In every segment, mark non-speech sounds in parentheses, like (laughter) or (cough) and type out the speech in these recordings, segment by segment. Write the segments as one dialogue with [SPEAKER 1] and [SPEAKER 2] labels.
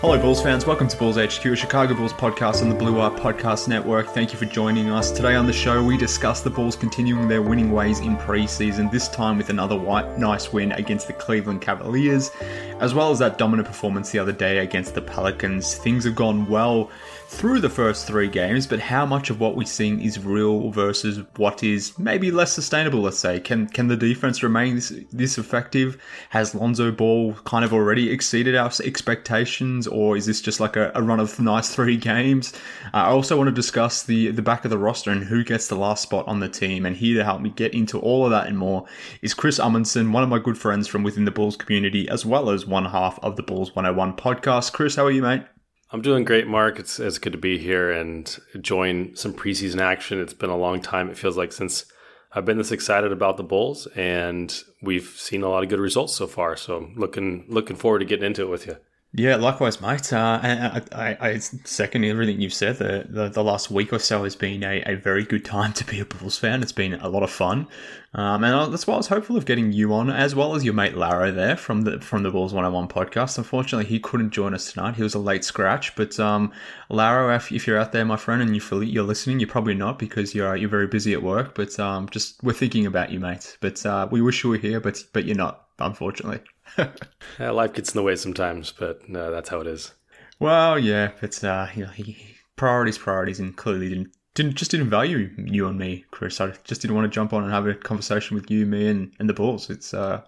[SPEAKER 1] Hello, Bulls fans. Welcome to Bulls HQ, a Chicago Bulls podcast on the Blue Wire Podcast Network. Thank you for joining us. Today on the show, we discuss the Bulls continuing their winning ways in preseason, this time with another white, nice win against the Cleveland Cavaliers, as well as that dominant performance the other day against the Pelicans. Things have gone well through the first three games, but how much of what we're seeing is real versus what is maybe less sustainable, let's say? Can can the defense remain this, this effective? Has Lonzo Ball kind of already exceeded our expectations, or is this just like a, a run of nice three (laughs) games? Uh, I also want to discuss the, the back of the roster and who gets the last spot on the team. And here to help me get into all of that and more is Chris Amundsen, one of my good friends from within the Bulls community, as well as one half of the Bulls 101 podcast. Chris, how are you, mate?
[SPEAKER 2] I'm doing great, Mark. It's it's good to be here and join some preseason action. It's been a long time. It feels like since I've been this excited about the Bulls, and we've seen a lot of good results so far. So looking looking forward to getting into it with you.
[SPEAKER 1] Yeah, likewise, mate. Uh, and I, I, I, second everything you've said. The, the, the last week or so has been a, a very good time to be a Bulls fan. It's been a lot of fun, um, and that's why I was hopeful of getting you on, as well as your mate Laro there from the from the Bulls One Hundred One podcast. Unfortunately, he couldn't join us tonight. He was a late scratch. But um, Laro, if, if, you're out there, my friend, and you you're listening, you're probably not because you're you're very busy at work. But um, just we're thinking about you, mate. But uh, we wish you were here, but but you're not, unfortunately.
[SPEAKER 2] Yeah, (laughs) life gets in the way sometimes, but no, that's how it is.
[SPEAKER 1] Well, yeah, but uh, you know, he, priorities, priorities, and clearly didn't didn't just didn't value you and me, Chris. I just didn't want to jump on and have a conversation with you, me, and, and the Bulls. It's uh,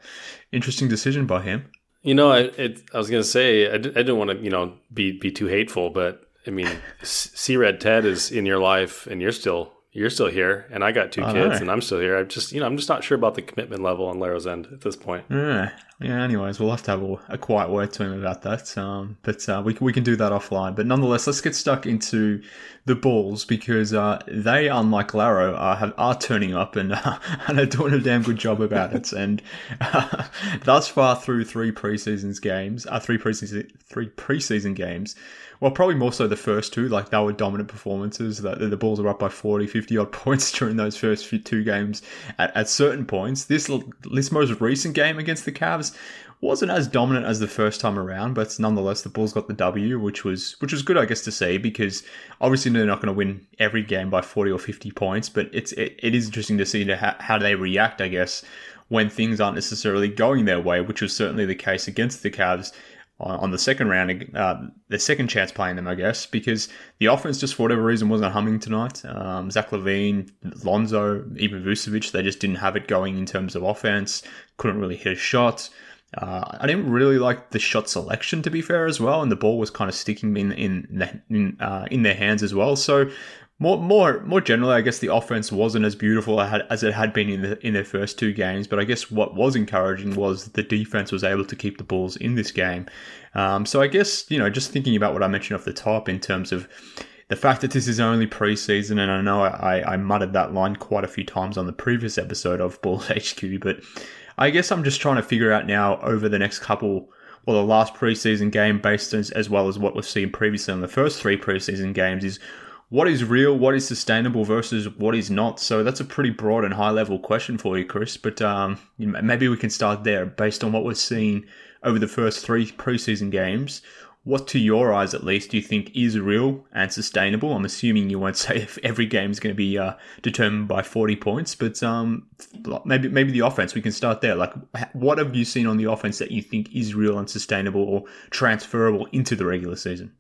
[SPEAKER 1] interesting decision by him.
[SPEAKER 2] You know, I it, I was gonna say I, did, I didn't want to you know be be too hateful, but I mean, (laughs) C Red Ted is in your life, and you're still you're still here, and I got two kids, and I'm still here. I'm just, you know, I'm just not sure about the commitment level on Laro's end at this point.
[SPEAKER 1] Yeah, yeah. Anyways, we'll have to have a, a quiet word to him about that. Um, but uh, we we can do that offline. But nonetheless, let's get stuck into the Bulls because uh, they, unlike Laro, are have, are turning up and uh, (laughs) and are doing a damn good job about it. and uh, (laughs) thus far through three preseasons games, uh, three preseason three preseason games well, probably more so the first two, like they were dominant performances. That the, the Bulls are up by 40, 50 odd (laughs) points during those first few, two games at, at certain points. This this most recent game against the Cavs wasn't as dominant as the first time around, but nonetheless the Bulls got the W, which was which was good, I guess, to see because obviously they're not going to win every game by 40 or 50 points, but it's it, it is interesting to see how, how they react, I guess, when things aren't necessarily going their way, which was certainly the case against the Cavs on the second round, uh, the second chance playing them, I guess, because the offense just for whatever reason wasn't humming tonight. Um, Zach LaVine, Lonzo, even Vucevic, they just didn't have it going in terms of offense. Couldn't really hit a shot. Uh, I didn't really like the shot selection, to be fair, as well, and the ball was kind of sticking in in in, uh, in their hands as well. So more, more, more generally, I guess the offense wasn't as beautiful as it had been in the in their first two games. But I guess what was encouraging was the defense was able to keep the balls in this game. Um, so I guess you know, just thinking about what I mentioned off the top in terms of the fact that this is only preseason, and I know I, I muttered that line quite a few times on the previous episode of Bulls (laughs) HQ, but I guess I'm just trying to figure out now over the next couple well, the last preseason game, based as, as well as what we've seen previously in the first three preseason games, is what is real, what is sustainable versus what is not. So that's a pretty broad and high level question for you, Chris. But um, maybe we can start there based on what we're seeing over the first three preseason games. What, to your eyes at least, do you think is real and sustainable? I'm assuming you won't (laughs) say if every game is going to be uh, determined by 40 points, but um, maybe maybe the offense. We can start there. Like, what have you seen on the offense that you think is real and sustainable or transferable into the regular season?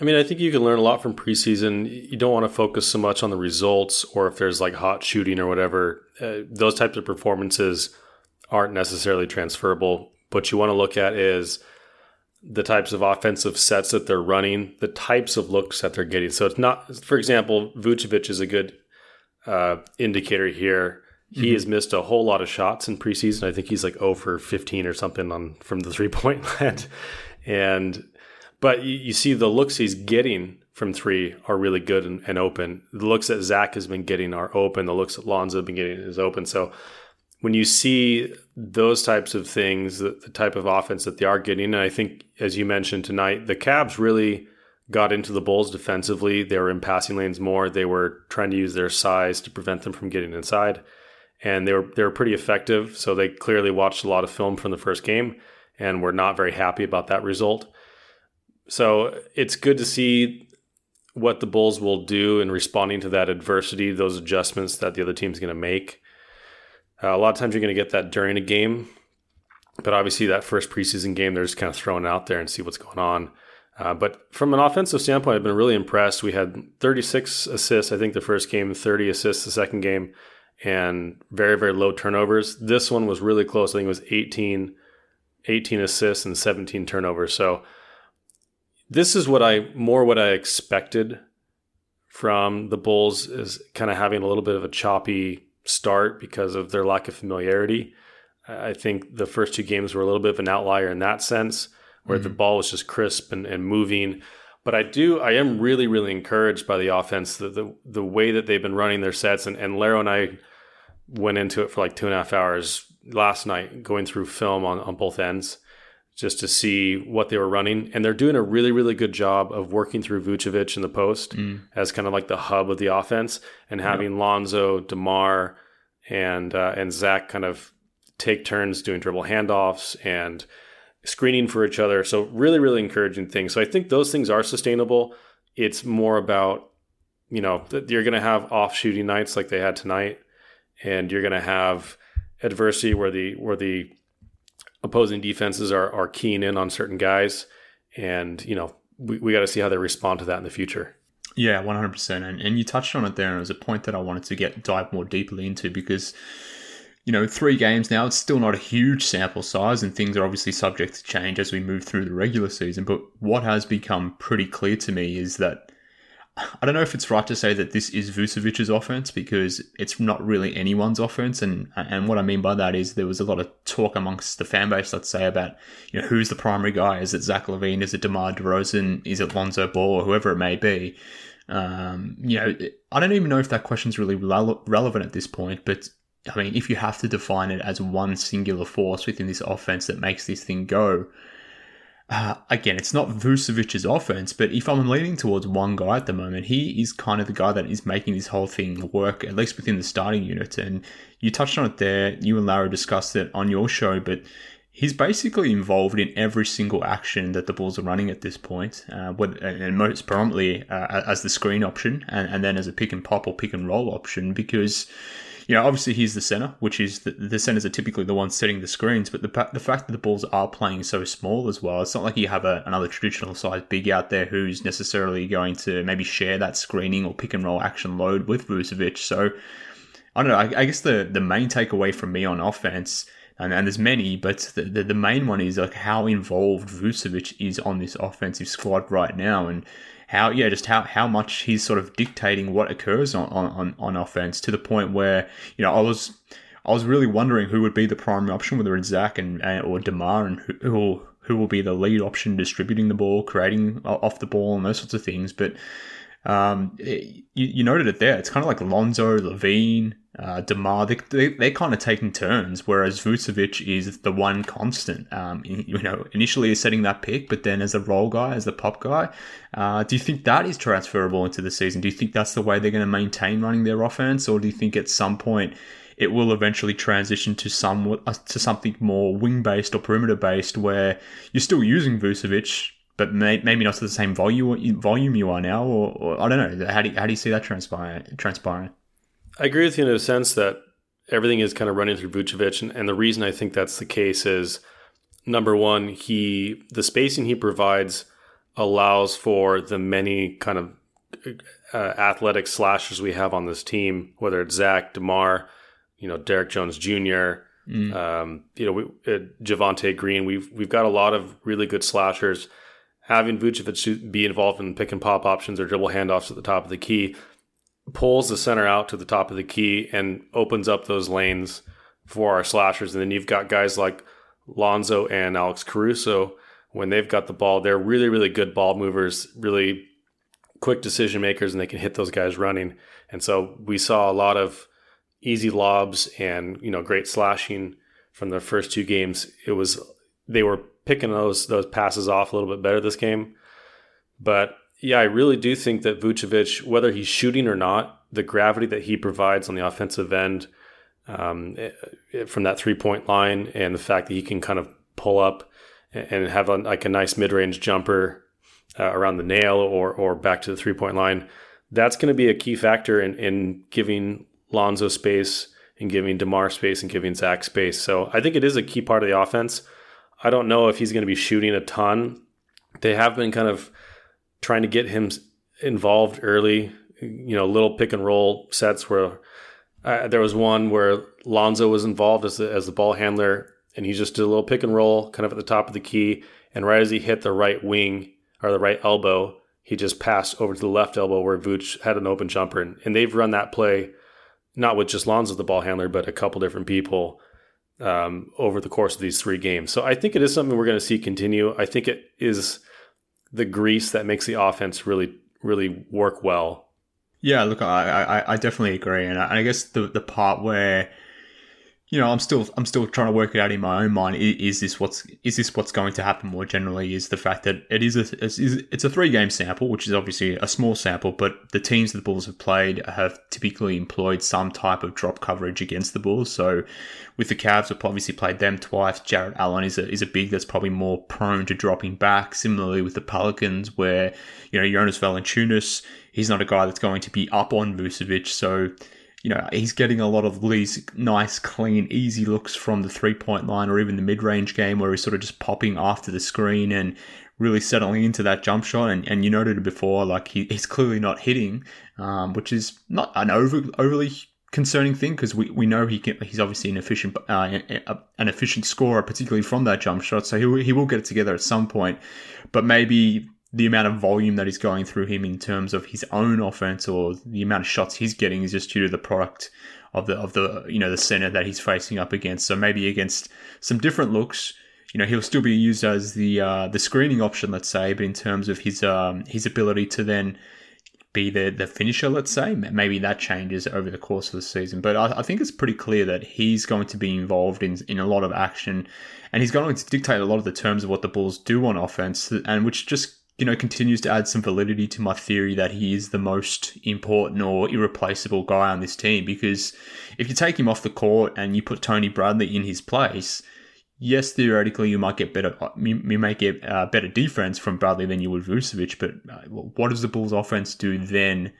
[SPEAKER 2] I mean, I think you can learn a lot from preseason. You don't want to focus so much on the results or if there's like hot shooting or whatever. Uh, those types of performances aren't necessarily transferable. What you want to look at is the types of offensive sets that they're running, the types of looks that they're getting. So it's not, for example, Vucevic is a good uh, indicator here. He mm-hmm. has missed a whole lot of shots in preseason. I think he's like 0 for 15 or something on from the three point line. (laughs) and but you, you, see the looks he's getting from three are really good and, and, open. The looks that Zach has been getting are open. The looks that Lonzo has been getting is open. So when you see those types of things, the, the type of offense that they are getting, and I think as you mentioned tonight, the Cavs really got into the Bulls defensively. They were in passing lanes more. They were trying to use their size to prevent them from getting inside. And they were they were pretty effective. So they clearly watched a lot of film from the first game and were not very happy about that result. So it's good to see what the Bulls will do in responding to that adversity, those adjustments that the other team's going to make. Uh, a lot of times you're going to get that during a game, but obviously that first preseason game, they're just kind of thrown out there and see what's going on. Uh, but from an offensive standpoint, I've been really impressed. We had 36 assists, I think, the first game, 30 assists the second game, and very, very low turnovers. This one was really close. I think it was 18, 18 assists and 17 turnovers. So this is what I more what I expected from the Bulls is kind of having a little bit of a choppy start because of their lack of familiarity. I think the first two games were a little bit of an outlier in that sense, where mm-hmm. the ball was just crisp and, and moving. But I do, I am really, really encouraged by the offense, the the, the way that they've been running their sets. And, and Laro and I went into it for like two and a half hours last night, going through film on, on both ends just to see what they were running. And they're doing a really, really good job of working through Vucevic in the post mm. as kind of like the hub of the offense and having yep. Lonzo, DeMar, and uh, and Zach kind of take turns doing dribble handoffs and screening for each other. So really, really encouraging things. So I think those things are sustainable. It's more about, you know, you're going to have off shooting nights like they had tonight, and you're going to have adversity where the where the opposing defenses are are keying in on certain guys, and you know we, we got to see how they respond to that in the future.
[SPEAKER 1] Yeah, one hundred percent. And and you touched on it there, and it was a point that I wanted to get dive more deeply into because you know, three games now, it's still not a huge sample size, and things are obviously subject to change as we move through the regular season. But what has become pretty clear to me is that I don't know if it's right to say that this is Vucevic's offense because it's not really anyone's offense, and and what I mean by that is there was a lot of talk amongst the fan base, let's say, about you know who's the primary guy? Is it Zach LaVine? Is it DeMar DeRozan? Is it Lonzo Ball? Or whoever it may be. Um, you know, I don't even know if that question's really relevant at this point, but I mean, if you have to define it as one singular force within this offense that makes this thing go, uh, again, it's not Vucevic's offense, but if I'm leaning towards one guy at the moment, he is kind of the guy that is making this whole thing work, at least within the starting unit. And you touched on it there. You and Larry discussed it on your show, but he's basically involved in every single action that the Bulls are running at this point, uh, and most prominently uh, as the screen option, and, and then as a pick and pop or pick and roll option, because you know, obviously he's the center, which is the, the centers are typically the ones setting the screens. But the the fact that the balls are playing so small as well, it's not like you have a, another traditional size big out there who's necessarily going to maybe share that screening or pick and roll action load with Vucevic. So I don't know. I, I guess the the main takeaway from me on offense. And, and, there's many, but the, the, the, main one is like how involved Vucevic is on this offensive squad right now. And how yeah, just how how much he's sort of dictating what occurs on on on offense to the point where you know I was. I was really wondering who would be the primary option, whether it's Zach and or Demar, and who, who will who will be the lead option distributing the ball, creating off the ball, and those sorts of things. But Um, it, you, you, noted it there. It's kind of like Lonzo, LaVine, uh, Demar. They, they, they're kind of taking turns, whereas Vucevic is the one constant. Um, you know, initially is setting that pick, but then as a role guy, as the pop guy. Uh, do you think that is transferable into the season? Do you think that's the way they're going to maintain running their offense, or do you think at some point it will eventually transition to some uh, to something more wing based or perimeter based, where you're still using Vucevic but may, maybe not to the same volume volume you are now, or, or, I don't know. How do you, how do you see that transpiring? Transpiring.
[SPEAKER 2] I agree with you in a sense that everything is kind of running through Vucevic, and, and the reason I think that's the case is number one, he the spacing he provides allows for the many kind of uh, athletic slashers we have on this team, whether it's Zach Demar, you know Derrick Jones Jr. Mm. Um, you know, we, uh, Javonte Green. We've we've got a lot of really good slashers having Vucevic be involved in pick and pop options or dribble handoffs at the top of the key pulls the center out to the top of the key and opens up those lanes for our slashers. And then you've got guys like Lonzo and Alex Caruso. When they've got the ball, they're really, really good ball movers, really quick decision makers, and they can hit those guys running. And so we saw a lot of easy lobs and you know great slashing from the first two games. It was they were picking those those passes off a little bit better this game. But yeah, I really do think that Vucevic, whether he's shooting or not, the gravity that he provides on the offensive end um, eh, eh, from that three point line, and the fact that he can kind of pull up and have a, like a nice mid range jumper uh, around the nail or or back to the three point line, that's going to be a key factor in in giving Lonzo space and giving Demar space and giving Zach space. So I think it is a key part of the offense. I don't know if he's going to be shooting a ton. They have been kind of trying to get him involved early, you know, little pick and roll sets where uh, there was one where Lonzo was involved as the, as the ball handler and he just did a little pick and roll kind of at the top of the key. And right as he hit the right wing or the right elbow, he just passed over to the left elbow where Vooch had an open jumper. And, and they've run that play not with just Lonzo, the ball handler, but a couple different people um, over the course of these three games. So I think it is something we're going to see continue. I think it is the grease that makes the offense really, really work well.
[SPEAKER 1] Yeah, look, I, I, I definitely agree, and I, I guess the the part where you know, I'm still I'm still trying to work it out in my own mind. Is, this what's is this what's going to happen more generally? Is the fact that it is a it's a three game sample, which is obviously a small sample, but the teams that the Bulls have played have typically employed some type of drop coverage against the Bulls. So, with the Cavs, we've obviously played them twice. Jarrett Allen is a is a big that's probably more prone to dropping back. Similarly with the Pelicans, where you know Jonas Valanciunas, he's not a guy that's going to be up on Vucevic, so you know, he's getting a lot of these nice, clean, easy looks from the three point line or even the mid range game where he's sort of just popping after the screen and really settling into that jump shot. And, and you noted it before, like he, he's clearly not hitting, um, which is not an over, overly concerning thing because we, we know he can, he's obviously an efficient uh, an efficient scorer, particularly from that jump shot. So he he will get it together at some point, but maybe the amount of volume that is going through him in terms of his own offense or the amount of shots he's getting is just due to the product of the of the you know the center that he's facing up against. So maybe against some different looks, you know, he'll still be used as the uh, the screening option, let's say, but in terms of his um, his ability to then be the the finisher, let's say, maybe that changes over the course of the season. But I, I think it's pretty clear that he's going to be involved in in a lot of action, and he's going to dictate a lot of the terms of what the Bulls do on offense, and which just you know, continues to add some validity to my theory that he is the most important or irreplaceable guy on this team. Because if you take him off the court and you put Tony Bradley in his place, yes, theoretically you might get better, you may get uh, better defense from Bradley than you would Vucevic. But uh, what does the Bulls' offense do then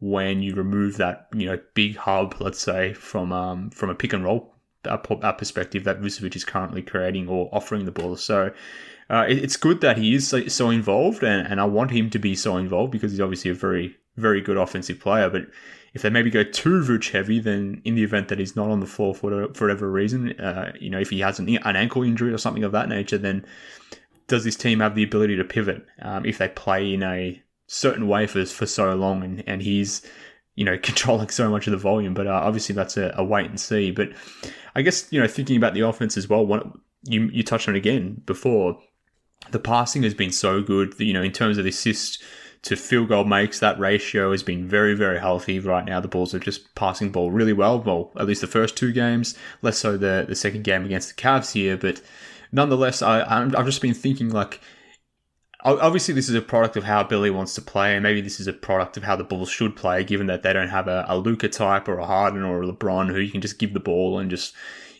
[SPEAKER 1] when you remove that, you know, big hub, let's say, from um, from a pick and roll uh, perspective that Vucevic is currently creating or offering the ball? So uh, it, it's good that he is so, so involved, and, and I want him to be so involved because he's obviously a very, very good offensive player. But if they maybe go too Vooch heavy, then in the event that he's not on the floor for, for whatever reason, uh, you know, if he has an, an ankle injury or something of that nature, then does this team have the ability to pivot um, if they play in a certain way for, for so long and, and he's you know (laughs) controlling so much of the volume but uh, obviously that's a, a, wait and see but i guess you know thinking about the offense as well one, you you touched on it again before the passing has been so good, That, you know, in terms of the assist to field goal makes. That ratio has been very, very healthy right now. The Bulls are just passing ball really well. Well, at least the first two games, less so the, the second game against the Cavs here. But nonetheless, I, I've just been thinking like, obviously this is a product of how Billy wants to play, and maybe this is a product of how the Bulls should play, given that they don't have a, a Luka type or a Harden or a LeBron who you can just give the ball and just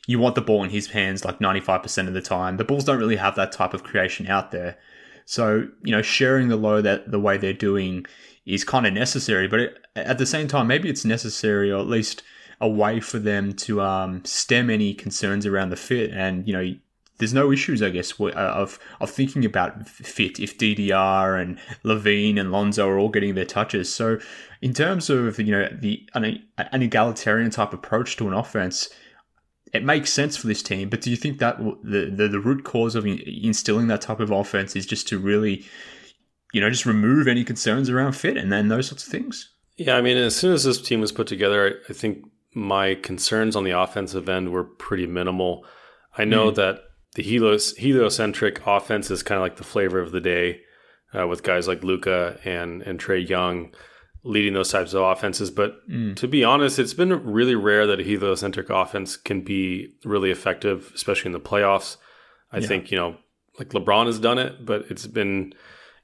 [SPEAKER 1] you want the ball in his hands like 95% of the time. The Bulls don't really have that type of creation out there. So, you know, sharing the load that the way they're doing is kind of necessary, but it, at the same time, maybe it's necessary or at least a way for them to um, stem any concerns around the fit. And, you know, there's no issues, I guess, uh, of of thinking about fit if DDR and LaVine and Lonzo are all getting their touches. So, in terms of you know the an, an egalitarian type approach to an offense, it makes sense for this team. But do you think that the the, the root cause of instilling that type of offense is just to really, you know, just remove any concerns around fit and then those sorts of things?
[SPEAKER 2] Yeah, I mean, as soon as this team was put together, I think my concerns on the offensive end were pretty minimal. I know mm. that the helios, heliocentric offense is kind of like the flavor of the day uh, with guys like Luka and and Trae Young leading those types of offenses. But mm. to be honest, it's been really rare that a heliocentric offense can be really effective, especially in the playoffs. I yeah. think, you know, like LeBron has done it, but it's been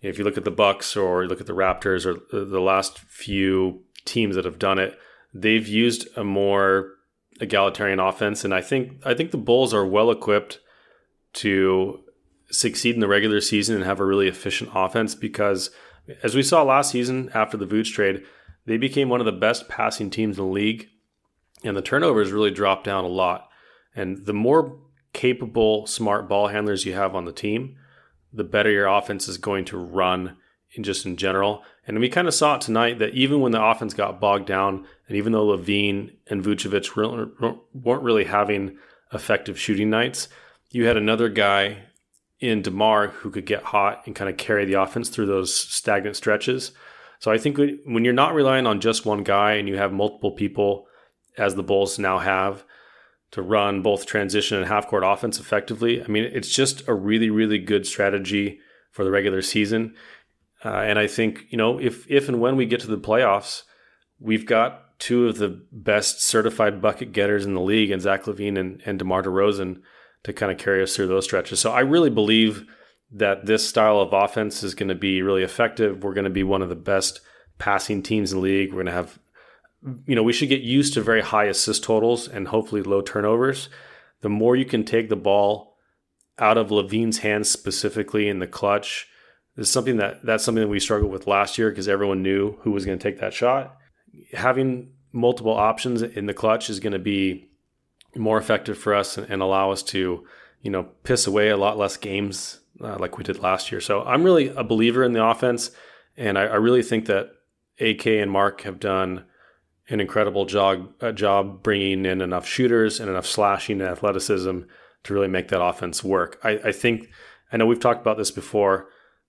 [SPEAKER 2] if you look at the Bucks or you look at the Raptors or the last few teams that have done it, they've used a more egalitarian offense and I think I think the Bulls are well equipped to succeed in the regular season and have a really efficient offense because as we saw last season after the Vooch trade, they became one of the best passing teams in the league, and the turnovers really dropped down a lot. And the more capable, smart ball handlers you have on the team, the better your offense is going to run in just in general. And we kind of saw it tonight that even when the offense got bogged down, and even though LaVine and Vucevic weren't really having effective shooting nights, you had another guy in DeMar who could get hot and kind of carry the offense through those stagnant stretches. So I think when you're not relying on just one guy and you have multiple people, as the Bulls now have, to run both transition and half court offense effectively, I mean, it's just a really, really good strategy for the regular season. Uh, and I think, you know, if, if and when we get to the playoffs, we've got two of the best certified bucket getters in the league and Zach LaVine and, and DeMar DeRozan to kind of carry us through those stretches. So I really believe that this style of offense is going to be really effective. We're going to be one of the best passing teams in the league. We're going to have, you know, we should get used to very high assist totals and hopefully low turnovers. The more you can take the ball out of LaVine's hands specifically in the clutch is something that that's something that we struggled with last year because everyone knew who was going to take that shot. Having multiple options in the clutch is going to be more effective for us and, allow us to, you know, piss away a lot less games uh, like we did last year. So I'm really a believer in the offense, and I, I really think that AK and Mark have done an incredible job uh, job bringing in enough shooters and enough slashing and athleticism to really make that offense work. I, I think I know we've talked about this before.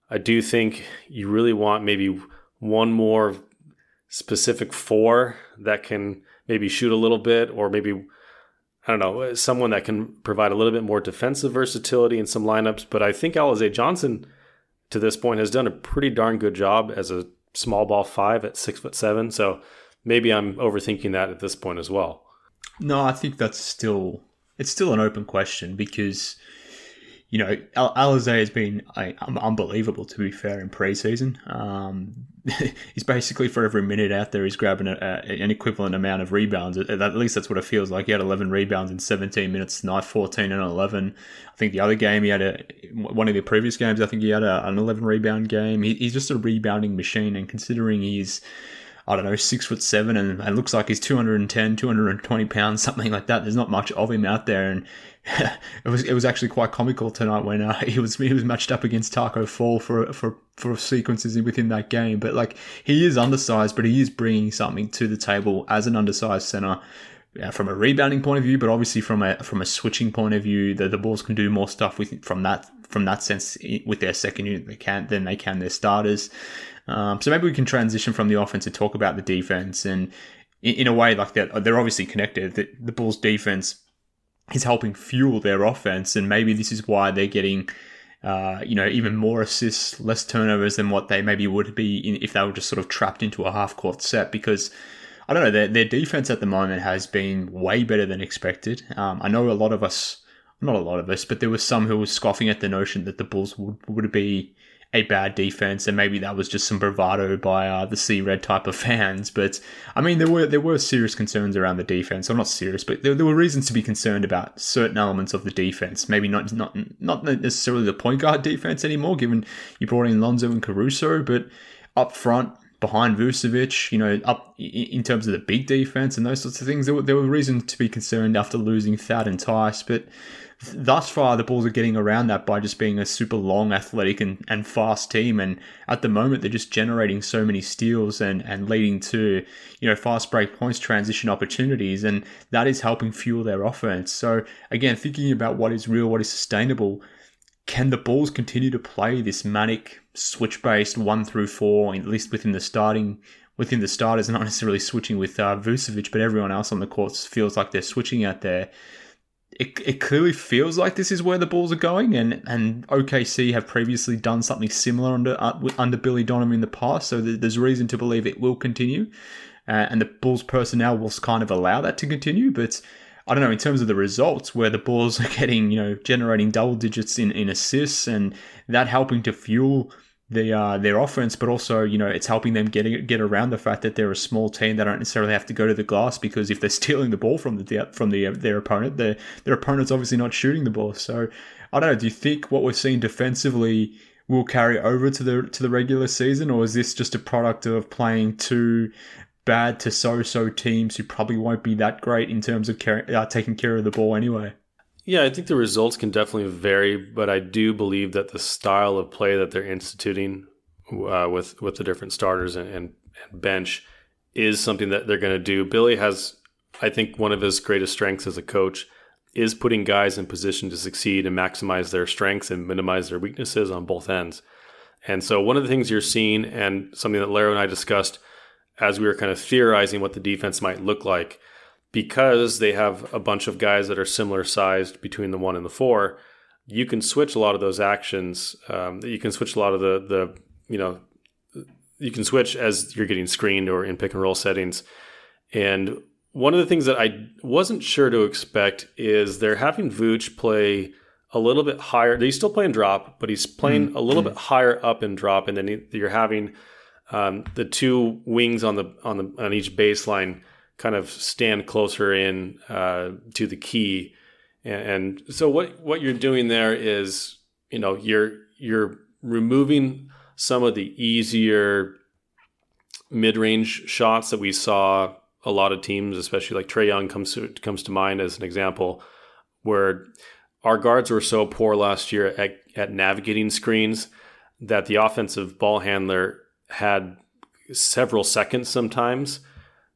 [SPEAKER 2] I do think you really want maybe one more specific four that can maybe shoot a little bit or maybe I don't know, someone that can provide a little bit more defensive versatility in some lineups. But I think Alize Johnson, to this point, has done a pretty darn good job as a small ball five at six foot seven. So maybe I'm overthinking that at this point as well.
[SPEAKER 1] No, I think that's still it's still an open question because you know, Al- Alize has been unbelievable to be fair in preseason. Um, (laughs) he's basically for every minute out there, he's grabbing a, a, an equivalent amount of rebounds. At, at, least that's what it feels like. He had 11 rebounds in 17 minutes tonight, 14 and 11. I think the other game he had a one of the previous games. I think he had a, an 11 rebound game. He, he's just a rebounding machine, and considering he's I don't know, six foot seven and, and looks like he's 210, 220 pounds, (laughs) something like that. There's not much of him out there. And (laughs) it was it was actually quite comical tonight when uh, (laughs) he was he was matched up against Tacko Fall for for for sequences within that game. But like he is undersized, but he is bringing something to the table as an undersized center. Uh, from a rebounding point of view, but obviously from a from a switching point of view, the, the Bulls can do more stuff with from that from that sense with their second unit they can than they can their starters. Um, so maybe we can transition from the offense to talk about the defense and in, in a way like that they're obviously connected. The, the Bulls defense is helping fuel their offense, and maybe this is why they're getting uh, you know, even more assists, less turnovers than what they maybe would be in, if they were just sort of trapped into a half court set because. I don't know. Their, their defense at the moment has been way better than expected. Um, I know a lot of us, not a lot of us, but there was some who were scoffing at the notion that the Bulls would, would be a bad defense, and maybe that was just some bravado by uh, the Sea Red type of (laughs) fans. But I mean, there were there were serious concerns around the defense. I'm not serious, but there, there were reasons to be concerned about certain elements of the defense. Maybe not not not necessarily the point guard (laughs) defense anymore, given you brought in Lonzo and Caruso, but up front behind Vucevic, you know, up in terms of the big defense and those sorts of things. There were, there were reasons to be concerned after losing Thad and Theis, but thus far the Bulls are getting around that by just being a super long, athletic, and, and fast team. And at the moment, they're just generating so many steals and, and leading to, you know, fast break points, transition opportunities. And that is helping fuel their offense. So again, thinking about what is real, what is sustainable, can the Bulls continue to play this manic switch based one through four, at least within the starting within the starters, not necessarily switching with uh, Vucevic, but everyone else on the court feels like they're switching out there it, it clearly feels like this is where the Bulls are going, and, and OKC have previously done something similar under uh, under Billy Donovan in the past, so there's reason to believe it will continue, uh, and the Bulls personnel will kind of allow that to continue. But I don't know in terms of the results, where the Bulls are getting you know generating double digits in, in assists, and that helping to fuel the uh, their offense, but also you know it's helping them get get around the fact that they're a small team. They don't necessarily have to go to the glass because if they're (laughs) stealing the ball from the from the their opponent, their their opponent's obviously not shooting the ball. So I don't know. Do you think what we're seeing defensively will carry over to the to the regular season, or is this just a product of playing two bad to so so teams who probably won't be that great in terms of uh, taking care of the ball anyway?
[SPEAKER 2] Yeah, I think the results can definitely vary, but I do believe that the style of play that they're instituting uh, with with the different starters and, and, and bench is something that they're going to do. Billy has, I think, one of his greatest strengths as a coach is putting guys in position to succeed and maximize their strengths and minimize their weaknesses on both ends. And so, one of the things you're seeing, and something that Laro and I discussed as we were kind of theorizing what the defense might look like because they have a bunch of guys that are similar sized between the one and the four, you can switch a lot of those actions. Um, you can switch a lot of the the you know you can switch as you're getting screened or in pick and roll settings. And one of the things that I wasn't sure to expect is they're having Vooch play a little bit higher. He's still playing drop, but he's playing mm-hmm. a little bit higher up in drop, and then you're having um, the two wings on the on the on each baseline kind of stand closer in uh, to the key. And, and so what what you're doing there is, you know, you're you're removing some of the easier mid-range shots that we saw a lot of teams, especially like Trae Young comes to, comes to mind as an example, where our guards were so poor last year at, at navigating screens that the offensive ball handler had several seconds sometimes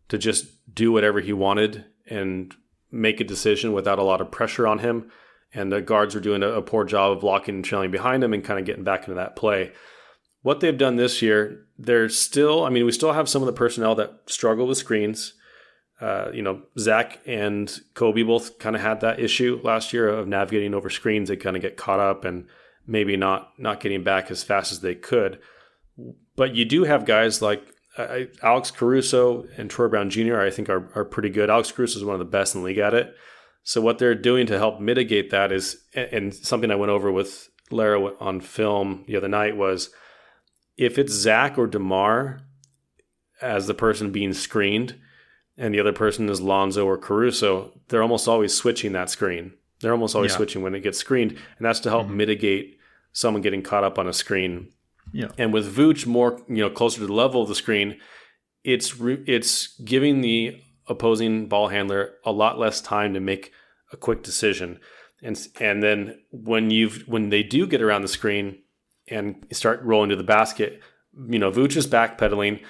[SPEAKER 2] to just do whatever he wanted and make a decision without a lot of pressure on him. And the guards were doing a, a poor job of blocking and trailing behind him and kind of getting back into that play. What they've done this year, they're still, I mean, we still have some of the personnel that struggle with screens. Uh, you know, Zach and Coby both kind of had that issue last year of navigating over screens. They kind of get caught up and maybe not not getting back as fast as they could. But you do have guys like I, Alex Caruso and Troy Brown Jr. I think are, are pretty good. Alex Caruso is one of the best in the league at it. So what they're doing to help mitigate that is, and something I went over with Lara on film the other night was, if it's Zach or Demar as the person being screened, and the other person is Lonzo or Caruso, they're almost always switching that screen. They're almost always yeah. switching when it gets screened, and that's to help mm-hmm. mitigate someone getting caught up on a screen
[SPEAKER 1] yeah.
[SPEAKER 2] And with Vooch more, you know, closer to the level of the screen, it's re- it's giving the opposing ball handler a lot less time to make a quick decision. And and then when you've when they do get around the screen and start rolling to the basket, you know, Vooch is backpedaling,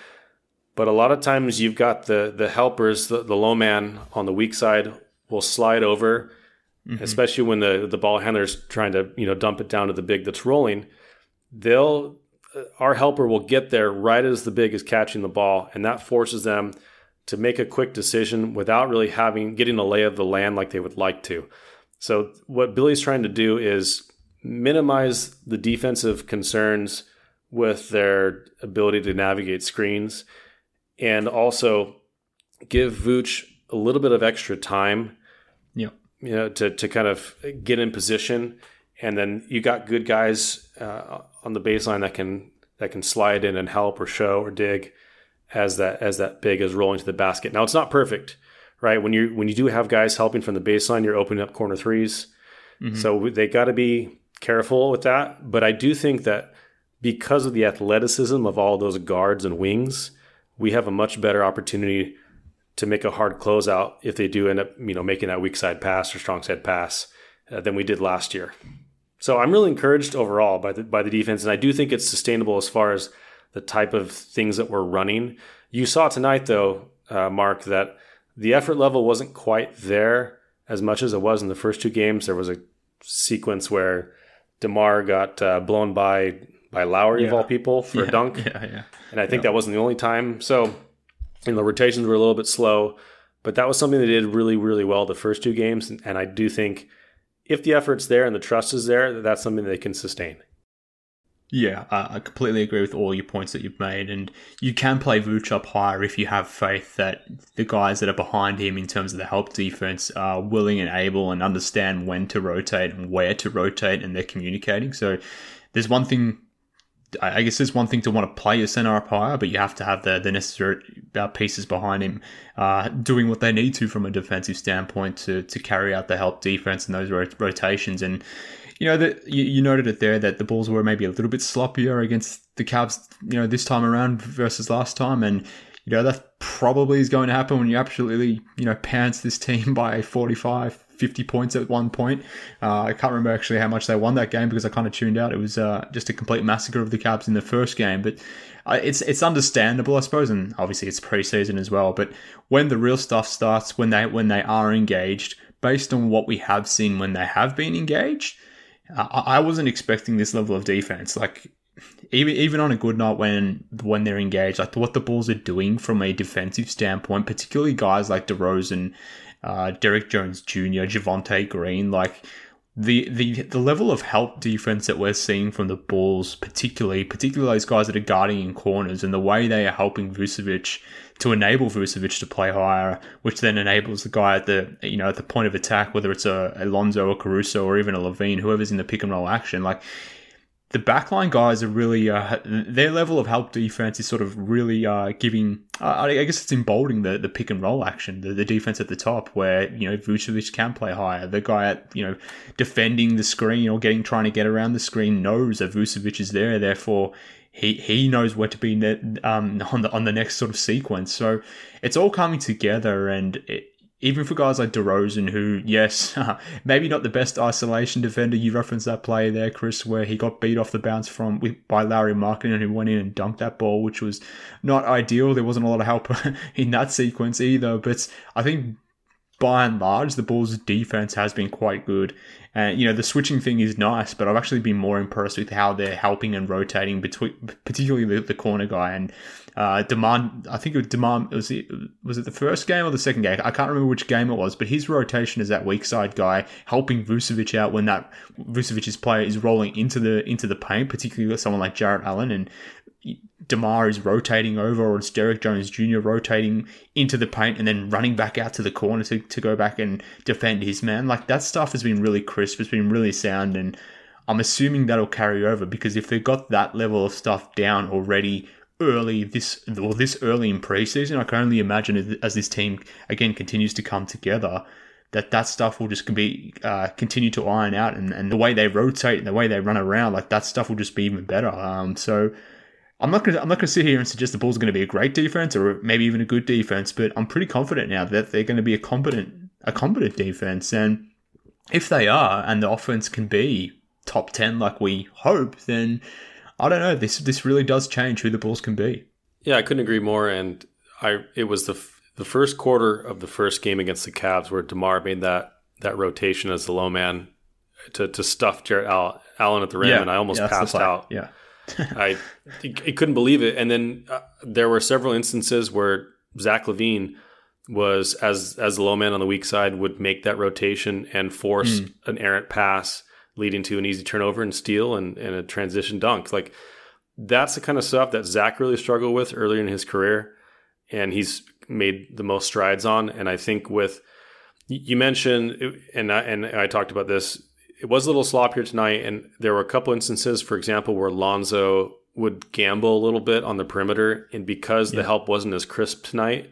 [SPEAKER 2] but a lot of times you've got the the helpers, the, the low man on the weak side will slide over, mm-hmm. especially when the the ball handler's trying to, you know, dump it down to the big that's rolling. They'll our helper will get there right as the big is catching the ball, and that forces them to make a quick decision without really having getting a lay of the land like they would like to. So what Billy's trying to do is minimize the defensive concerns with their ability to navigate screens and also give Vooch a little bit of extra time.
[SPEAKER 1] Yeah.
[SPEAKER 2] You know, to, to kind of get in position. And then you got good guys uh, on the baseline that can that can slide in and help or show or dig as that as that big is rolling to the basket. Now it's not perfect, right? When you when you do have guys helping from the baseline, you're opening up corner 3s mm-hmm. So they got to be careful with that. But I do think that because of the athleticism of all those guards and wings, we have a much better opportunity to make a hard closeout if they do end up, you know, making that weak side pass or strong side pass uh, than we did last year. So I'm really encouraged overall by the by the defense, and I do think it's sustainable as far as the type of things that we're running. You saw tonight, though, uh, Mark, that the effort level wasn't quite there as much as it was in the first two games. There was a sequence where Demar got uh, blown by by Lauri yeah. of all people for
[SPEAKER 1] yeah.
[SPEAKER 2] a dunk.
[SPEAKER 1] Yeah, yeah.
[SPEAKER 2] And I think that wasn't the only time. So, and the rotations were a little bit slow, but that was something they did really, really well the first two games. And I do think if the effort's there and the trust is there, that's something they can sustain.
[SPEAKER 1] Yeah, I completely agree with all your points that you've made, and you can play Vooch up higher if you have faith that the guys that are behind him in terms of the help defense are willing and able and understand when to rotate and where to rotate, and they're communicating. So, there's one thing I guess there's one thing to want to play a center up higher, but you have to have the, the necessary uh, pieces behind him uh, doing what they need to from a defensive standpoint to, to carry out the help defense and those rotations. And, you know, that you, you, noted it there that the Bulls were maybe a little bit sloppier against the Cavs, you know, this time around versus last time. And, you know, that probably is going to happen when you absolutely, you know, pants this team (laughs) by 45, 50 points at one point. Uh, I can't remember actually how much they won that game because I kind of tuned out. It was uh, just a complete massacre of the Cavs in the first game, but uh, it's it's understandable, I suppose, and obviously it's preseason as well. But when the real stuff starts, when they when they are engaged, based on what we have seen when they have been engaged, uh, I wasn't expecting this level of defense. Like even even on a good night when when they're engaged, like what the Bulls are doing from a defensive standpoint, particularly guys like DeRozan uh, Derrick Jones Jr., Javonte Green, like the, the the level of help defense that we're seeing from the Bulls, particularly particularly those guys that are guarding in corners, and the way they are helping Vucevic to enable Vucevic to play higher, which then enables the guy at the you know at the point of attack, whether it's a Alonzo or Caruso or even a LaVine, whoever's in the pick and roll action, like the backline guys are really uh, their level of help defense is sort of really uh, giving. Uh, I guess it's emboldening the, the pick and roll action, the, the defense at the top, where you know Vucevic can play higher. The guy at you know defending the screen or getting trying to get around the screen knows that Vucevic is there, therefore he he knows where to be um, (laughs) on the on the next sort of sequence. So it's all coming together, and even for guys like DeRozan, who, yes, (laughs) maybe not the best isolation defender. You referenced that play there, Chris, where he got beat off the bounce from by Lauri Markkanen, who went in and dunked that ball, which was not ideal. There wasn't a lot of help (laughs) in that sequence either. But I think by and large, the Bulls' defense has been quite good. And, you know, the switching thing is nice, but I've actually been more impressed with how they're helping and rotating between, particularly the, the corner guy. And uh, DeMar, I think it was DeMar, was it, was it the first game or the second game? I can't remember which game it was, but his rotation as that weak side guy, helping Vucevic out when that Vucevic's player is rolling into the into the paint, particularly with someone like Jarrett Allen. And DeMar is rotating over, or it's Derrick Jones Jr. rotating into the paint and then running back out to the corner to, to go back and defend his man. Like that stuff has been really crisp, it's been really sound, and I'm assuming that'll carry over because if they've got that level of stuff down already early this or this early in preseason, I can only imagine as this team again continues to come together that that stuff will just be uh, continue to iron out and, and the way they rotate and the way they run around like that stuff will just be even better um, so I'm not gonna I'm not gonna sit here and suggest the Bulls are gonna be a great defense or maybe even a good defense, but I'm pretty confident now that they're gonna be a competent a competent defense. And if they are and the offense can be top ten like we hope, then I don't know, this this really does change who the Bulls can be.
[SPEAKER 2] Yeah, I couldn't agree more. And I it was the the first quarter of the first game against the Cavs where Demar made that that rotation as the low man to to stuff Jarrett Allen at the rim, yeah, and I almost yeah, passed out.
[SPEAKER 1] Yeah. (laughs)
[SPEAKER 2] I, I couldn't believe it. And then uh, there were several instances where Zach LaVine was as as the low man on the weak side would make that rotation and force mm. an errant pass, leading to an easy turnover and steal and, and a transition dunk. Like that's the kind of stuff that Zach really struggled with earlier in his career, and he's made the most strides on. And I think with you mentioned, and I, and I talked about this, it was a little sloppier tonight, and there were a couple instances, for example, where Lonzo would gamble a little bit on the perimeter, and because yeah. the help wasn't as crisp tonight,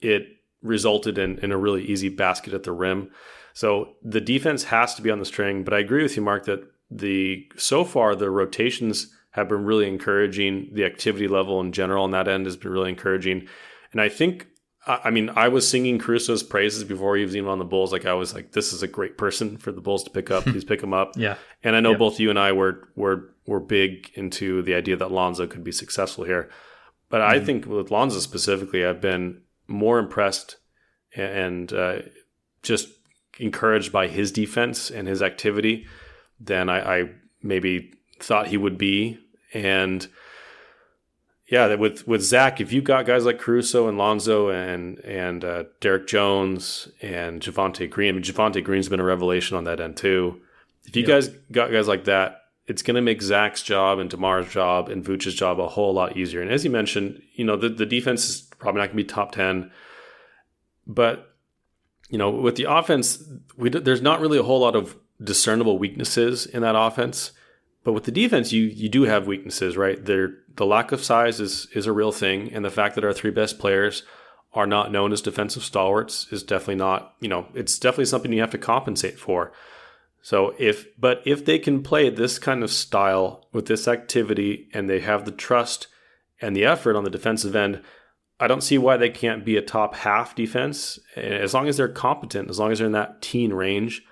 [SPEAKER 2] it resulted in, in a really easy basket at the rim. So the defense has to be on the string, but I agree with you, Mark, that the so far the rotations have been really encouraging. The activity level in general on that end has been really encouraging. And I think I mean, I was singing Caruso's praises before he was even on the Bulls. Like I was like, this is a great person for the Bulls to pick up. (laughs) Please pick him up.
[SPEAKER 1] yeah.
[SPEAKER 2] And I know both you and I were were were big into the idea that Lonzo could be successful here. But mm-hmm. I think with Lonzo specifically, I've been more impressed and uh, just encouraged by his defense and his activity than I, I maybe thought he would be. And yeah, with with Zach, if you got guys like Caruso and Lonzo and and uh, Derrick Jones and Javonte Green, I mean Javonte Green's been a revelation on that end too. If you yep. guys got guys like that, it's going to make Zach's job and DeMar's job and Vooch's job a whole lot easier. And as you mentioned, you know the the defense is probably not going to be top ten, but you know with the offense, we there's not really a whole lot of discernible weaknesses in that offense. But with the defense, you you do have weaknesses, right? There, the lack of size is is a real thing, and the fact that our three best players are not known as defensive stalwarts is definitely not, you know, it's definitely something you have to compensate for. So if, but if they can play this kind of style with this activity, and they have the trust and the effort on the defensive end, I don't see why they can't be a top half defense. As long as they're competent, as long as they're in that teen range,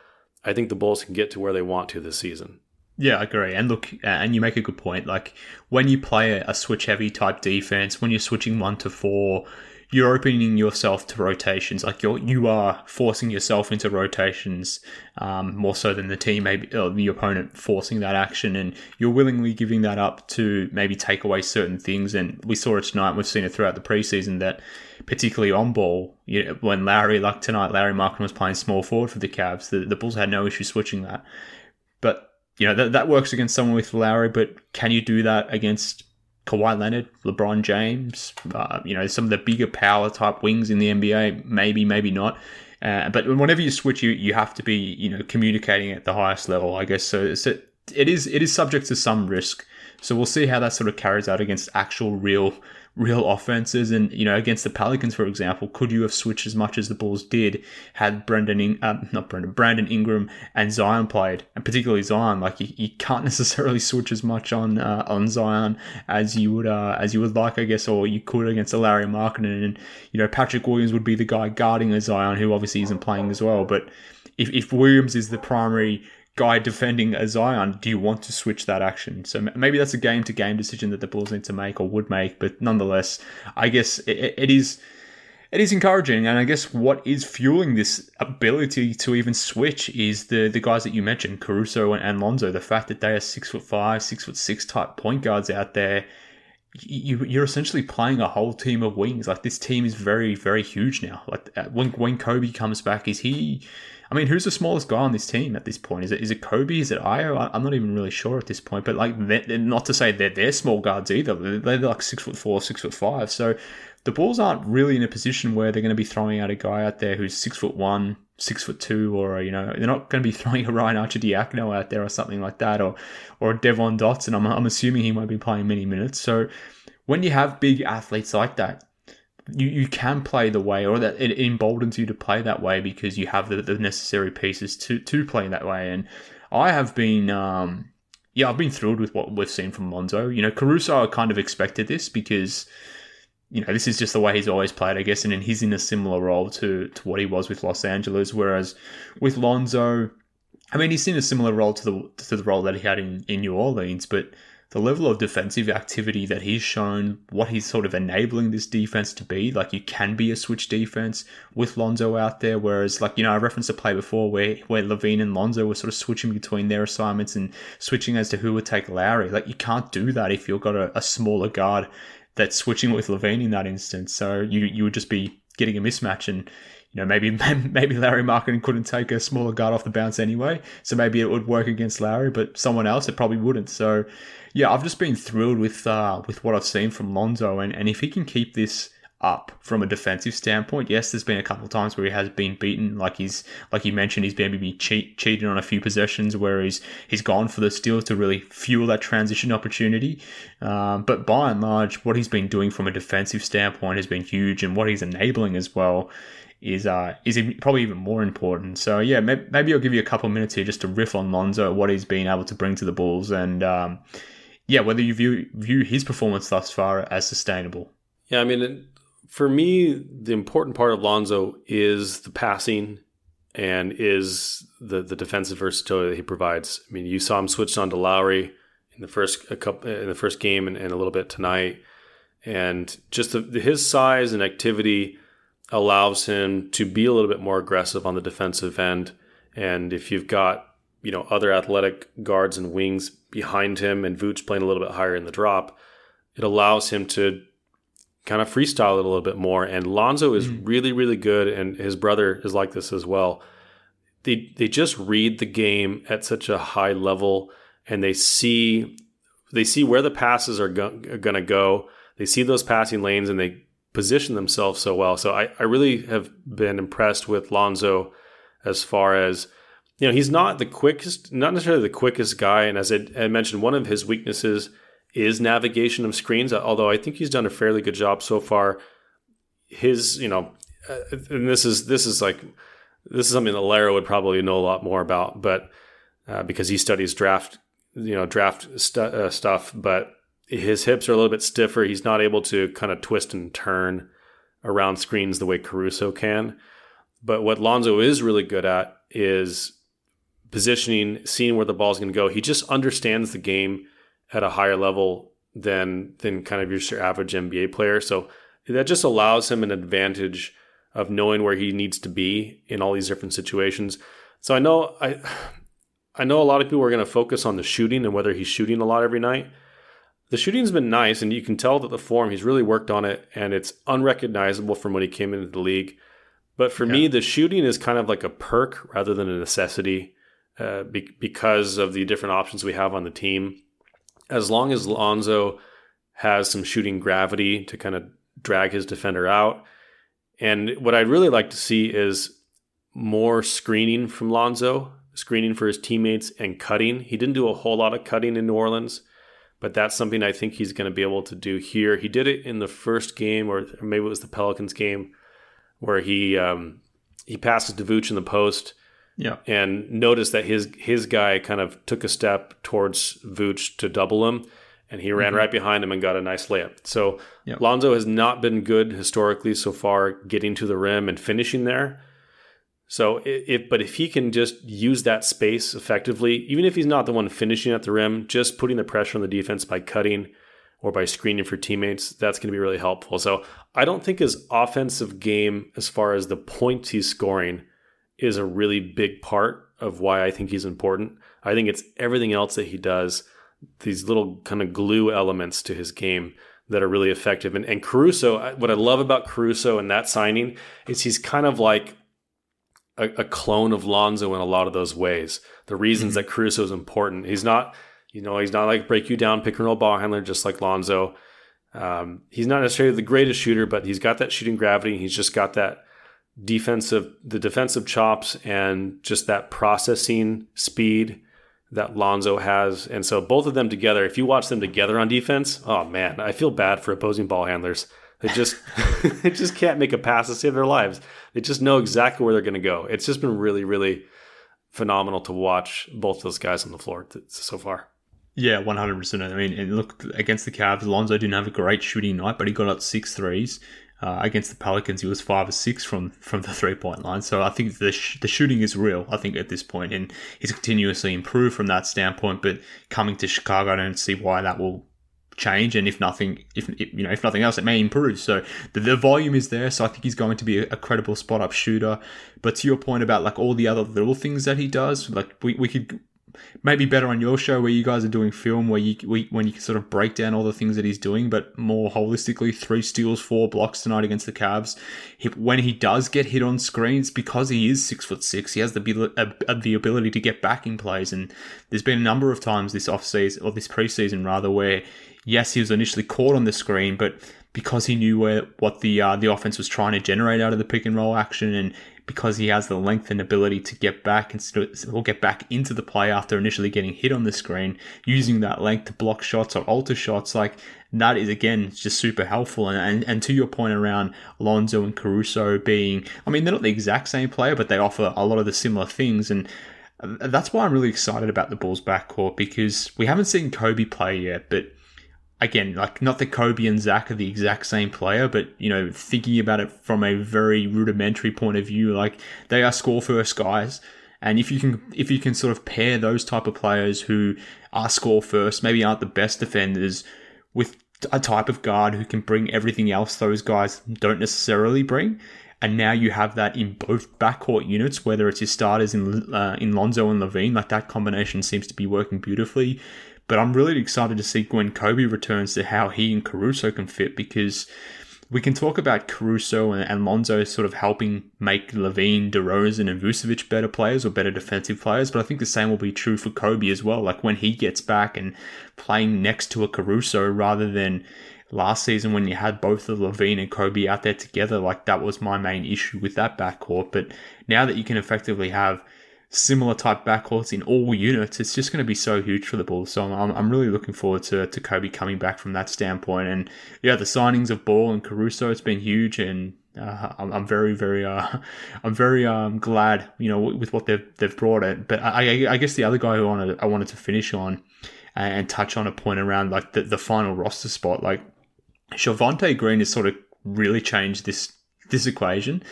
[SPEAKER 2] I think the Bulls can get to where they want to this season.
[SPEAKER 1] Yeah, I agree. And look, and you make a good point. Like when you play a switch heavy type defense, when you're switching one to four, you're opening yourself to rotations. Like you're you are forcing yourself into rotations um, more so than the team, maybe or the opponent forcing that action, and you're willingly giving that up to maybe take away certain things. And we saw it tonight. We've seen it throughout the preseason that, particularly on ball, you know, when Lauri, like tonight, Lauri Markkanen was playing small forward for the Cavs. The, the Bulls had no issue switching that, you know, that, that works against someone with Lauri, but can you do that against Kawhi Leonard, LeBron James, uh, you know, some of the bigger power type wings in the NBA? Maybe, maybe not. Uh, but whenever you switch, you you have to be you know communicating at the highest level, I guess. So, so it is it is subject to some risk. So we'll see how that sort of carries out against actual real real offenses. And, you know, against the Pelicans, for example, could you have switched as much as the Bulls did had Brendan, In- uh, not Brendan, Brandon Ingram and Zion played, and particularly Zion? Like you, you can't (laughs) necessarily switch as much on uh, on Zion as you would uh, as you would like, I guess, or you could against a Lauri Markkanen. And you know, Patrick Williams would be the guy guarding a Zion who obviously isn't playing as well. But if if Williams is the primary guy defending a Zion, do you want to switch that action? So maybe that's a game to game decision that the Bulls need to make or would make, but nonetheless, I guess it, it is it is encouraging, and I guess what is fueling this ability to even switch is the the guys that you mentioned, Caruso and, and Lonzo. The fact that they are six foot five, six foot six type point guards out there. You, you're essentially playing a whole team of wings. Like this team is very, very huge now. Like uh, when when Coby comes back, is he I mean, who's the smallest guy on this team at this point? Is it is it Coby? Is it Ayo? I'm not even really sure at this point. But like, not to say that they're small guards either. They're like six foot four, six foot five. So the Bulls aren't really in a position where they're going to be throwing out a guy out there who's six foot one, six foot two, or you know, they're not going to be (laughs) throwing a Ryan Arcidiacono out there or something like that, or or Devon Dotson. I'm I'm assuming he won't be playing many minutes. So when you have big athletes like that, you, you can play the way, or that it emboldens you to play that way because you have the, the necessary pieces to to play that way. And I have been, um, yeah, I've been thrilled with what we've seen from Lonzo. You know, Caruso, I kind of expected this because you know, this is just the way he's always played, I guess, and he's in a similar role to to what he was with Los Angeles. Whereas with Lonzo, I mean, he's in a similar role to the to the role that he had in, in New Orleans, but the level of defensive activity that he's shown, what he's sort of enabling this defense to be. Like you can be a switch defense with Lonzo out there, whereas like you know I referenced a play before where where LaVine and Lonzo were sort of switching between their assignments and switching as to who would take Lauri. Like you can't do that if you've got a, a smaller guard that's switching with LaVine in that instance. So you you would just be getting a mismatch and you know, maybe (laughs) maybe Lauri Markkanen couldn't take a smaller guard off the bounce anyway, so maybe it would work against Lauri, but someone else it probably wouldn't. So, yeah, I've just been thrilled with uh, with what I've seen from Lonzo, and, and if he can keep this up from a defensive standpoint. Yes, there's been a couple of times where he has been beaten, like he's like you mentioned, he's maybe cheat, cheated on a few possessions where he's he's gone for the steals to really fuel that transition opportunity. Um, but by and large, what he's been doing from a defensive standpoint has been huge, and what he's enabling as well is uh, is probably even more important. So yeah, maybe I'll give you a couple of minutes here just to riff on Lonzo, what he's been able to bring to the Bulls, and um, yeah, whether you view view his performance thus far as sustainable.
[SPEAKER 2] Yeah, I mean, for me, the important part of Lonzo is the passing and is the the defensive versatility that he provides. I mean, you saw him switch on to Lauri in the first a couple in the first game and, and a little bit tonight, and just the, his size and activity allows him to be a little bit more aggressive on the defensive end. And if you've got you know other athletic guards and wings behind him, and Vooch playing a little bit higher in the drop, it allows him to kind of freestyle it a little bit more. And Lonzo is mm-hmm. really, really good, and his brother is like this as well. They they just read the game at such a high level, and they see they see where the passes are, go- are going to go. They see those passing lanes, and they position themselves so well. So I, I really have been impressed with Lonzo as far as you know he's not the quickest, not necessarily the quickest guy. And as I, I mentioned, one of his weaknesses is navigation of screens. Although I think he's done a fairly good job so far. His, you know, uh, and this is this is like this is something that Lara would probably know a lot more about, but uh, because he studies draft, you know, draft stu- uh, stuff. But his hips are a little bit stiffer. He's not able to kind of twist and turn around screens the way Caruso can. But what Lonzo is really good at is positioning, seeing where the ball's going to go. He just understands the game at a higher level than than kind of your average NBA player. So that just allows him an advantage of knowing where he needs to be in all these different situations. So I know I I know a lot of people are going to focus on the shooting and whether he's shooting a lot every night. The shooting's been nice, and you can tell that the form he's really worked on it, and it's unrecognizable from when he came into the league. But for yeah. me, the shooting is kind of like a perk rather than a necessity uh, be- because of the different options we have on the team as long as Lonzo has some shooting gravity to kind of drag his defender out. And what I'd really like to see is more screening from Lonzo, screening for his teammates and cutting. He didn't do a whole lot of cutting in New Orleans, but that's something I think he's going to be able to do here. He did it in the first game, or maybe it was the Pelicans game, where he um, he passes Vooch in the post
[SPEAKER 1] yeah.
[SPEAKER 2] And noticed that his his guy kind of took a step towards Vooch to double him, and he ran mm-hmm. right behind him and got a nice layup. So. Lonzo has not been good historically so far getting to the rim and finishing there. So if but if he can just use that space effectively, even if he's not the one finishing at the rim, just putting the pressure on the defense by cutting or by screening for teammates, that's going to be really helpful. So I don't think his offensive game, as far as the points he's scoring, is a really big part of why I think he's important. I think it's everything else that he does, these little kind of glue elements to his game that are really effective. And, and Caruso, what I love about Caruso and that signing is he's kind of like a, a clone of Lonzo in a lot of those ways. The reasons mm-hmm. that Caruso is important. He's not, you know, he's not like break you down, pick and roll ball handler just like Lonzo. Um, he's not necessarily the greatest shooter, but he's got that shooting gravity. And he's just got that defensive the defensive chops and just that processing speed that Lonzo has. And so both of them together, if you watch them together on defense, oh man, I feel bad for opposing ball handlers. They just (laughs) they just can't make a pass to save their lives. They just know exactly where they're going to go. It's just been really really phenomenal to watch both those guys on the floor so far.
[SPEAKER 1] Yeah, one hundred percent. I mean, look against the Cavs, Lonzo didn't have a great shooting night, but he got up six threes. Uh, against the Pelicans, he was five or six from from the three point line. So I think the sh- the shooting is real. I think at this point, and he's continuously improved from that standpoint. But coming to Chicago, I don't see why that will change. And if nothing, if you know, if nothing else, it may improve. So the, the volume is there. So I think he's going to be a, a, credible spot up shooter. But to your point about like all the other little things that he does, like we, we could maybe better on your show where you guys are doing film where you when you can sort of break down all the things that he's doing, but more holistically, three steals, four blocks tonight against the Cavs. He, when he does get hit on screens, because he is six foot six, he has the uh, the ability to get back in plays. And there's been a number of times this offseason or this preseason rather where yes, he was initially caught on the screen, but because he knew where what the uh, the offense was trying to generate out of the pick and roll action, and because he has the length and ability to get back and or get back into the play after initially getting hit on the screen, using that length to block shots or alter shots, like that is again just super helpful. And, and and to your point around Lonzo and Caruso being, I mean, they're not the exact same player, but they offer a lot of the similar things and. Uh, that's why I'm really excited about the Bulls backcourt because we haven't seen Coby play yet, but again, like not that Coby and Zach are the exact same player, but you know, thinking about it from a very rudimentary point of view, like they are score first guys. And if you can if you can sort of pair those type of players who are score first, maybe aren't the best defenders, with a type of guard who can bring everything else those guys don't necessarily bring. And now you have that in both backcourt units, whether it's your starters in uh, in Lonzo and LaVine, like that combination seems to be working beautifully. But I'm really excited to see when Coby returns to how he and Caruso can fit because we can talk about Caruso and, and Lonzo sort of helping make LaVine, DeRozan, and Vucevic better players or better defensive players, but I think the same will be true for Coby as well. Like when he gets back and playing next to a Caruso rather than last season when you had both of LaVine and Coby out there together, like that was my main issue with that backcourt. But now that you can effectively have similar type backcourts in all units, it's just going to be so huge for the Bulls. So I'm, I'm really looking forward to, to Coby coming back from that standpoint. And yeah, the signings of Ball and Caruso, it's been huge. And uh, I'm, I'm, very, very, uh, (laughs) I'm very um, glad, you know, with what they've they've brought it. But I, I guess the other guy who I wanted, I wanted to finish on and touch on a point around like the, the final roster spot, like Javonte Green has sort of really changed this this equation.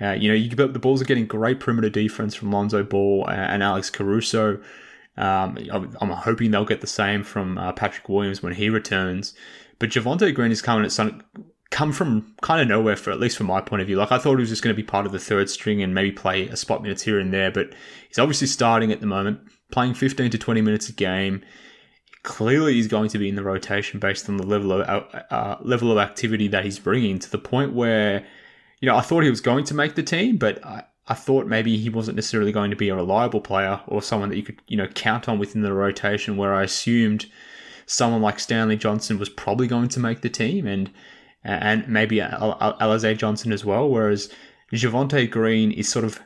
[SPEAKER 1] Uh, you know, you, the Bulls are getting great perimeter defense from Lonzo Ball and Alex Caruso. Um, I'm hoping they'll get the same from uh, Patrick Williams when he returns. But Javonte Green is coming at some come from kind of nowhere for at least from my point of view. Like I thought he was just going to be part of the third string and maybe play a spot minutes here and there, but he's obviously starting at the moment, playing 15 to 20 minutes a game. Clearly, he's going to be in the rotation based on the level of uh, uh level of activity that he's bringing to the point where you know, I thought he was going to make the team, but I, I thought maybe he wasn't necessarily going to be a reliable player or someone that you could, you know, count on within the rotation. Where I assumed someone like Stanley Johnson was probably going to make the team, and and maybe Alize Johnson as well. Whereas Javonte Green is sort of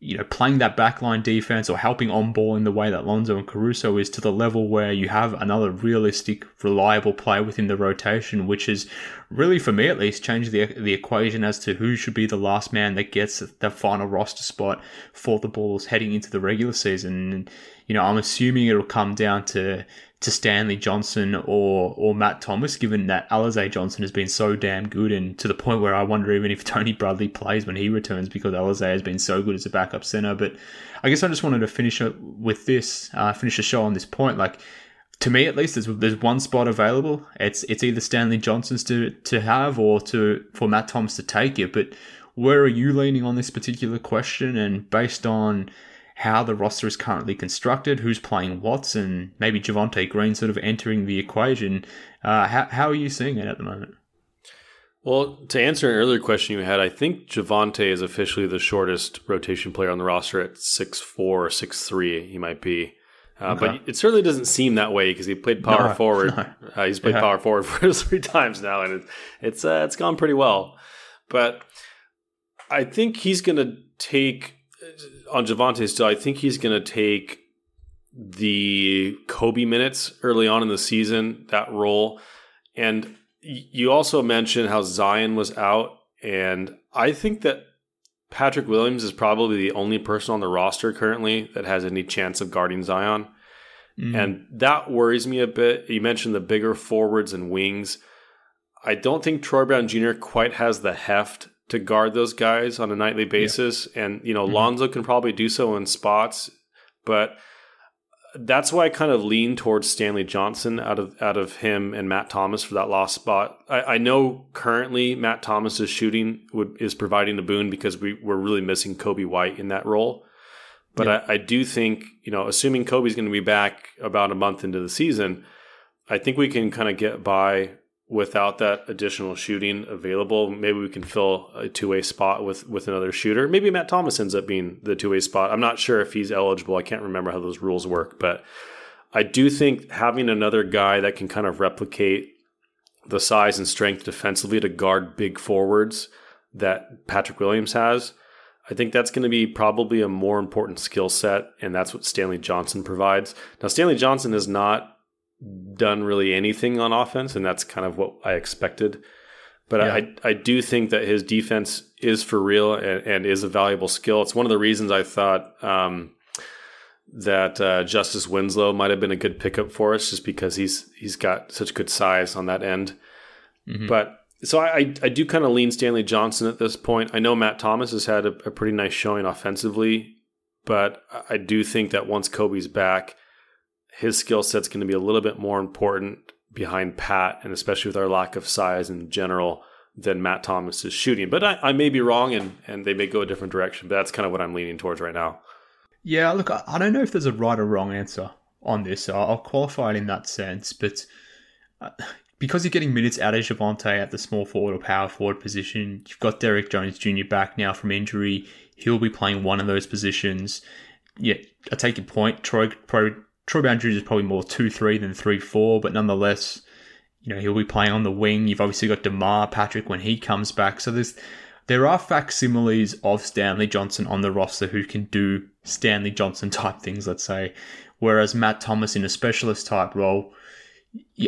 [SPEAKER 1] you know, playing that backline defense or helping on ball in the way that Lonzo and Caruso is to the level where you have another realistic, reliable player within the rotation, which is really, for me at least, changed the the equation as to who should be the last man that gets the final roster spot for the Bulls heading into the regular season. And, you know, I'm assuming it'll come down to to Stanley Johnson or or Matt Thomas, given that Alize Johnson has been so damn good, and to the point where I wonder even if (laughs) Tony Bradley plays when he returns because Alize has been so good as a backup center. But I guess I just wanted to finish with this, uh, finish the show on this point. Like to me, at least, there's there's one spot available. It's it's either Stanley Johnson's to to have or to for Matt Thomas to take it. But where are you leaning on this particular question? And based on how the roster is currently constructed, who's playing what, and maybe Javonte Green sort of entering the equation. Uh, how, how are you seeing it at the moment?
[SPEAKER 2] Well, to answer an earlier question you had, I think Javonte is officially the shortest rotation player on the roster at six four or six three. He might be. Uh, okay. But it certainly doesn't seem that way because he played power no, (laughs) forward. No. Uh, he's played yeah. power forward (laughs) for three times now, and it, it's uh, it's gone pretty well. But I think he's going to take on Javonte still, I think he's going to take the Coby minutes early on in the season, that role. And you also mentioned how Zion was out. And I think that Patrick Williams is probably the only person on the roster currently that has any chance of guarding Zion. Mm. And that worries me a bit. You mentioned the bigger forwards and wings. I don't think Troy Brown Jr. quite has the heft to guard those guys on a nightly basis. Yeah. And, you know, mm-hmm. Lonzo can probably do so in spots, but that's why I kind of lean towards Stanley Johnson out of out of him and Matt Thomas for that lost spot. I, I know currently Matt Thomas's shooting would, is providing a boon because we, we're really missing Coby White in that role. But yeah. I, I do think, you know, assuming Coby's going to be back about a month into the season, I think we can kind of get by without that additional shooting available. Maybe we can fill a two way spot with with another shooter. Maybe Matt Thomas ends up being the two way spot. I'm not sure if he's eligible. I can't remember how those rules work, but I do think having another guy that can kind of replicate the size and strength defensively to guard big forwards that Patrick Williams has I think that's going to be probably a more important skill set, and that's what Stanley Johnson provides. Now, Stanley Johnson is not done really anything on offense, and that's kind of what I expected. But yeah. I, I do think that his defense is for real and, and, is a valuable skill. It's one of the reasons I thought um, that uh, Justice Winslow might have been a good pickup for us, just because he's he's got such good size on that end. Mm-hmm. But so I, I do kind of lean Stanley Johnson at this point. I know Matt Thomas has had a, a pretty nice showing offensively, but I do think that once Coby's back, his skill set's going to be a little bit more important behind Pat, and especially with our lack of size in general than Matt Thomas is shooting. But I, I may be wrong, and and they may go a different direction. But that's kind of what I'm leaning towards right now.
[SPEAKER 1] Yeah, look, I don't know if there's a right or wrong answer on this. So I'll qualify it in that sense, but uh, because you're getting minutes out of Javonte at the small forward or power forward position, you've got Derrick Jones Jr. back now from injury. He'll be playing one of those positions. Yeah, I take your point. Troy, Troy, Troy Jr. is probably more 2 3 than 3 4, but nonetheless, you know, he'll be playing on the wing. You've obviously got DeMar Patrick when he comes back. So there's there are facsimiles of Stanley Johnson on the roster who can do Stanley Johnson (laughs) type things, let's say. Whereas Matt Thomas in a specialist type role,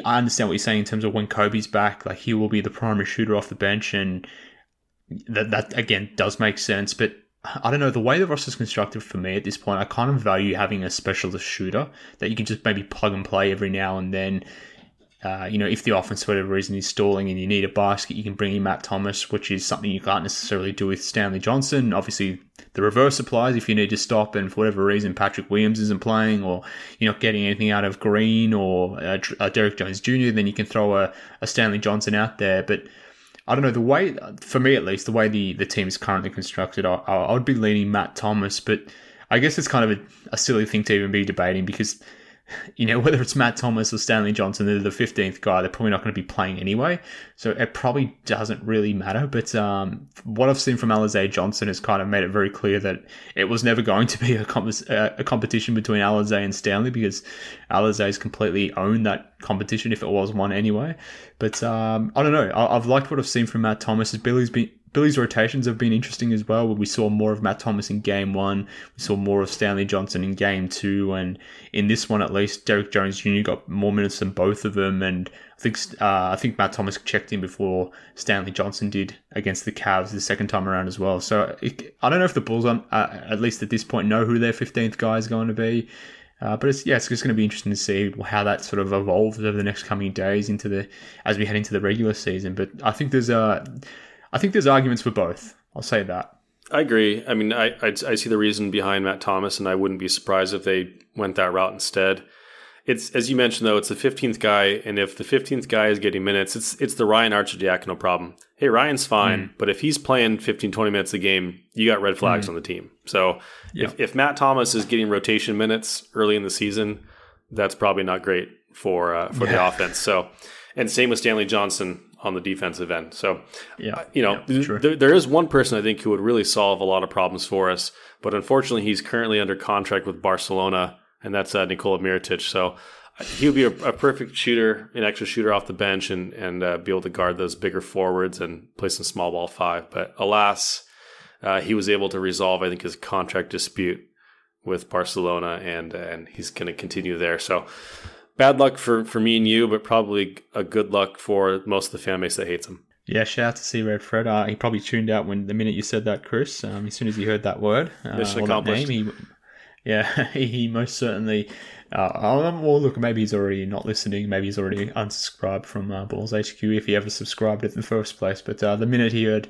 [SPEAKER 1] I understand what you're saying in terms of when Coby's back, like he will be the primary shooter off the bench, and that that again does make sense. But I don't know the way the roster is constructed for me at this point. I kind of value having a specialist shooter that you can just maybe plug and play every now and then. Uh, you know, if the offense for whatever reason is stalling and you need a basket, you can bring in Matt Thomas, which is something you can't necessarily do with Stanley Johnson. Obviously, the reverse applies if you need to stop and for whatever reason Patrick Williams isn't playing or you're not getting anything out of Green or uh, uh, Derrick Jones Jr., then you can throw a, a Stanley Johnson out there. But I don't know the way, for me at least, the way the, the team is currently constructed, I, I would be leaning Matt Thomas, but I guess it's kind of a, a silly thing to even be debating because you know, (laughs) whether it's Matt Thomas or Stanley Johnson, they're the 15th guy. They're probably not going to be playing anyway. So it probably doesn't really matter. But um, what I've seen from Alize Johnson has kind of made it very clear that it was never going to be a, comp- a competition between Alize and Stanley because Alize's completely owned that competition if it was one anyway. But um, I don't know. I- have liked what I've seen from Matt Thomas. Billy's been Billy's rotations have been interesting as well. We saw more of Matt Thomas in game one. We saw more of Stanley Johnson in game two. And in this one, at least, Derrick Jones Jr. got more minutes than both of them. And I think uh, I think Matt Thomas checked in before Stanley Johnson did against the Cavs the second time around as well. So it, I don't know if the Bulls, on, uh, at least at this point, know who their 15th guy is going to be. Uh, but it's yeah, it's just going to be interesting to see how that sort of evolves over the next coming days into the as we head into the regular season. But I think there's a I think there's arguments for both. I'll say that.
[SPEAKER 2] I agree. I mean, I, I, I see the reason behind Matt Thomas, and I wouldn't be surprised if they went that route instead. It's as you mentioned though, it's the fifteenth guy, and if the fifteenth guy is getting minutes, it's it's the Ryan Arcidiacono problem. Hey, Ryan's fine, mm. but if he's playing 15, 20 minutes a game, you got red flags mm. on the team. So yeah. if, if Matt Thomas is getting rotation minutes early in the season, that's probably not great for uh, for yeah. the offense. So, and same with Stanley Johnson on the defensive end. So, yeah, uh, you know, yeah, th- there is one person I think who would really solve a lot of problems for us, but unfortunately, he's currently under contract with Barcelona, and that's uh, Nikola Mirotic. So. Uh, he would be a, a, perfect shooter, an extra shooter off the bench, and and uh, be able to guard those bigger forwards and play some small ball five. But alas, uh, he was able to resolve, I think, his contract dispute with Barcelona, and and he's going to continue there. So bad luck for, for me and you, but probably a good luck for most of the fan base that hates him.
[SPEAKER 1] Yeah, shout out to C Red Fred. Uh, he probably tuned out when the minute you said that, Chris. Um, as soon as he heard that word, uh,
[SPEAKER 2] Mission accomplished.
[SPEAKER 1] Name, he, yeah, (laughs) he most certainly. Uh, um, well, look, maybe he's already not listening. Maybe he's already unsubscribed from uh, Bulls HQ if he ever subscribed in the first place. But uh, the minute he heard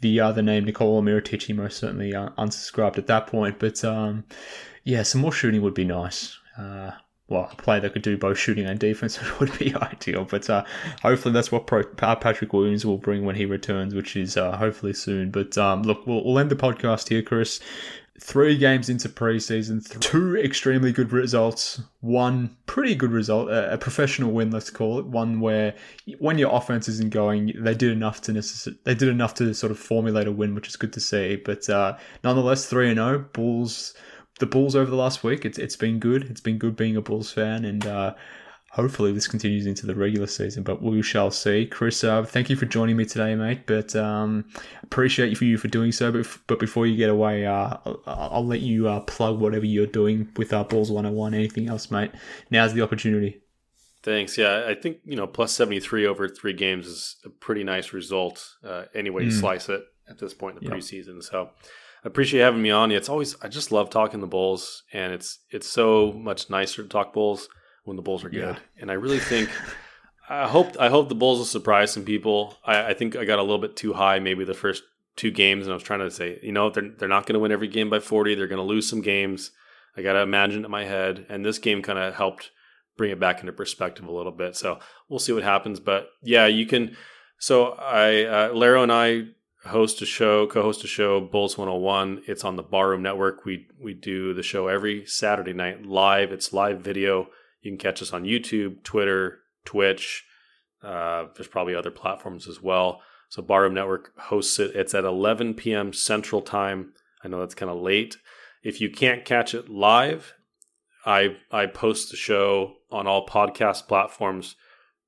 [SPEAKER 1] the other name, Nikola Mirotic, he most certainly uh, unsubscribed at that point. But um, yeah, some more shooting would be nice. Well, a player that could do both shooting and defense (laughs) would be ideal. But uh, hopefully that's what Pro- Patrick Williams will bring when he returns, which is uh, hopefully soon. But um, look, we'll, we'll, end the podcast here, Chris. three games into preseason, two extremely good results, one pretty good result, a, professional win, let's call it, one where when your offense isn't going, they did enough to necess- they did enough to sort of formulate a win, which is good to see. But uh, nonetheless, three and zero, oh, Bulls. The Bulls over the last week, it's it's been good. It's been good being a Bulls fan, and uh, hopefully this continues into the regular season, but we shall see. Chris, uh, thank you for joining me today, mate. But um, appreciate you for you for doing so. But, but before you get away, uh, I'll, I'll, let you uh, plug whatever you're doing with our Bulls 101. Anything else, mate? Now's the opportunity.
[SPEAKER 2] Thanks. Yeah, I think you know plus seventy three over three games is a pretty nice result. Uh, any way you mm. slice it at this point in the yep. preseason. So appreciate having me on. It's always I just love talking the Bulls, and it's it's so much nicer to talk Bulls when the Bulls are good. Yeah. And I really think I hope I hope the Bulls will surprise some people. I, I, think I got a little bit too high maybe the first two games, and I was trying to say, you know, they're they're not going to win every game by forty. They're going to lose some games. I got to imagine it in my head, and this game kind of helped bring it back into perspective a little bit. So we'll see what happens. But yeah, you can. So I, uh, Laro and I host a show, co-host a show, Bulls 101. It's on the Barroom Network. We we do the show every Saturday night live. It's live video you can catch us on YouTube, Twitter, Twitch. Uh, there's probably other platforms as well. So Barroom Network hosts it. It's at 11 p.m. Central Time. I know that's kind of late. If you can't catch it live, I I post the show on all podcast platforms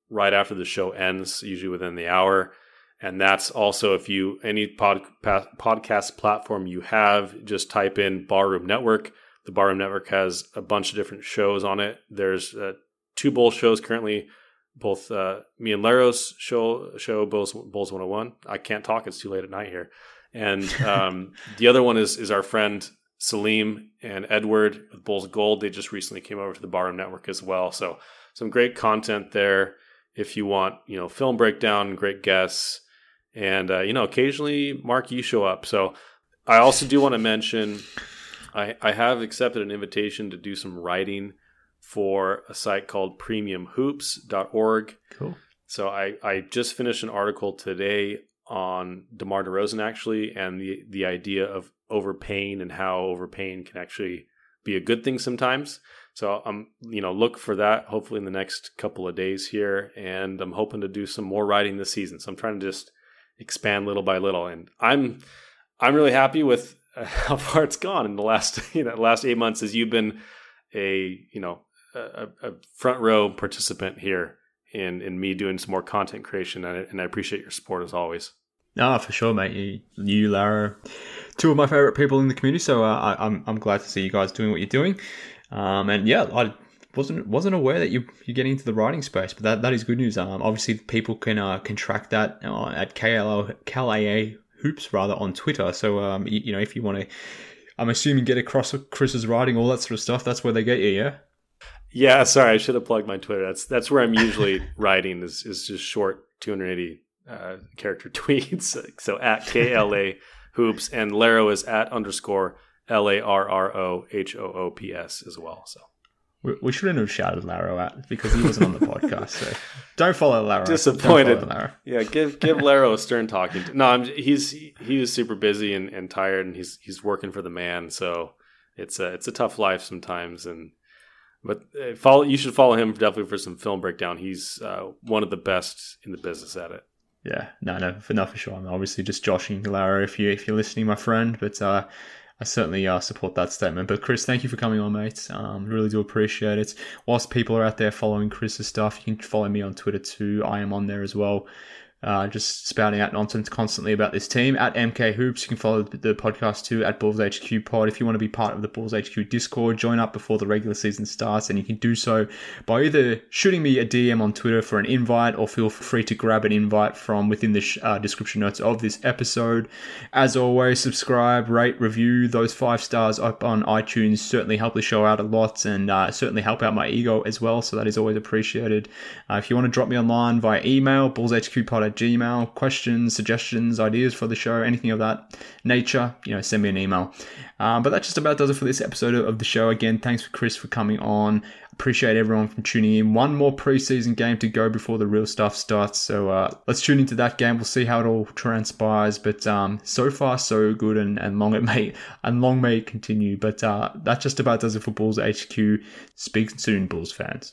[SPEAKER 2] right after the show ends, usually within the hour. And that's also if you any pod, podcast platform you have, just type in Barroom Network the Barroom Network has a bunch of different shows on it. There's uh, two Bull shows currently, both uh, me and Laros show show Bulls, Bulls 101. I can't talk; it's too late at night here. And (laughs) um, the other one is is our friend Salim and Edward with Bulls Gold. They just recently came over to the Barroom Network as well. So some great content there. If you want, you know, film breakdown, great guests, and uh, you know, occasionally Mark, you show up. So I also do want to mention I, I have accepted an invitation to do some writing for a site called premiumhoops.org.
[SPEAKER 1] Cool.
[SPEAKER 2] So I, I just finished an article today on DeMar DeRozan actually and the, the idea of overpaying and how overpaying can actually be a good thing sometimes. So I'm, you know, look for that hopefully in the next couple of days here. And I'm hoping to do some more writing this season. So I'm trying to just expand little by little. And I'm I'm really happy with (laughs) how far it's gone in the last (laughs) you know last eight months as you've been a you know a, a front row participant here in in me doing some more content creation and I, and I appreciate your support as always.
[SPEAKER 1] Ah, for sure, mate. You, you, Lara, two of my favorite people in the community. So uh, I, am I'm, I'm glad to see you guys doing what you're doing. Um, and yeah, I wasn't wasn't aware that you you're getting into the writing space, but that, that is good news. Um, obviously people can uh, can track that uh, at KLO KLAA hoops rather on Twitter. So um, you, you know, if you want to, I'm assuming get across Chris's writing, all that sort of stuff. That's where they get you, yeah.
[SPEAKER 2] Yeah, sorry, I should have plugged my Twitter. That's that's where I'm usually (laughs) writing is is just short 280 uh, character (laughs) tweets. So at KLA hoops and Laro is at underscore L A R R O H O O P S as well. So
[SPEAKER 1] we, shouldn't have shouted Laro out because he wasn't on the podcast. So (laughs) don't follow Laro.
[SPEAKER 2] Disappointed. Follow Laro. Yeah, give give Laro a stern talking. To. No, I'm, he's he was super busy and, and tired, and he's he's working for the man. So it's a it's a tough life sometimes. And but uh, follow you should follow him definitely for some film breakdown. He's uh, one of the best in the business at it.
[SPEAKER 1] Yeah, no, no, for not for sure. I'm obviously just joshing Laro if you if you're listening, my friend. But uh, I certainly uh, support that statement. But Chris, thank you for coming on, mate. Um, really do appreciate it. Whilst people are out there following Chris's stuff, you can follow me on Twitter too. I am on there as well uh, just spouting out nonsense constantly about this team. At MK Hoops, you can follow the podcast too at Bulls HQ Pod. If you want to be part of the Bulls HQ Discord, join up before the regular season starts, and you can do so by either shooting me a DM on Twitter for an invite, or feel free to grab an invite from within the uh, description notes of this episode. As always, subscribe, rate, review those five stars up on iTunes. Certainly help the show out a lot, and uh, certainly help out my ego as well. So that is always appreciated. Uh, if you want to drop me online via email, bullshqpod gmail. Questions, suggestions, ideas for the show, anything of that nature, you know, send me an email. Um, but that just about does it for this episode of the show. Again, thanks for Chris for coming on. Appreciate everyone from tuning in. One more preseason game to go before the real stuff starts. So uh, let's tune into that game. We'll see how it all transpires. But um, so far, so good, and, and long it may and long may it continue. But uh, that just about does it for Bulls HQ. Speak soon, Bulls fans.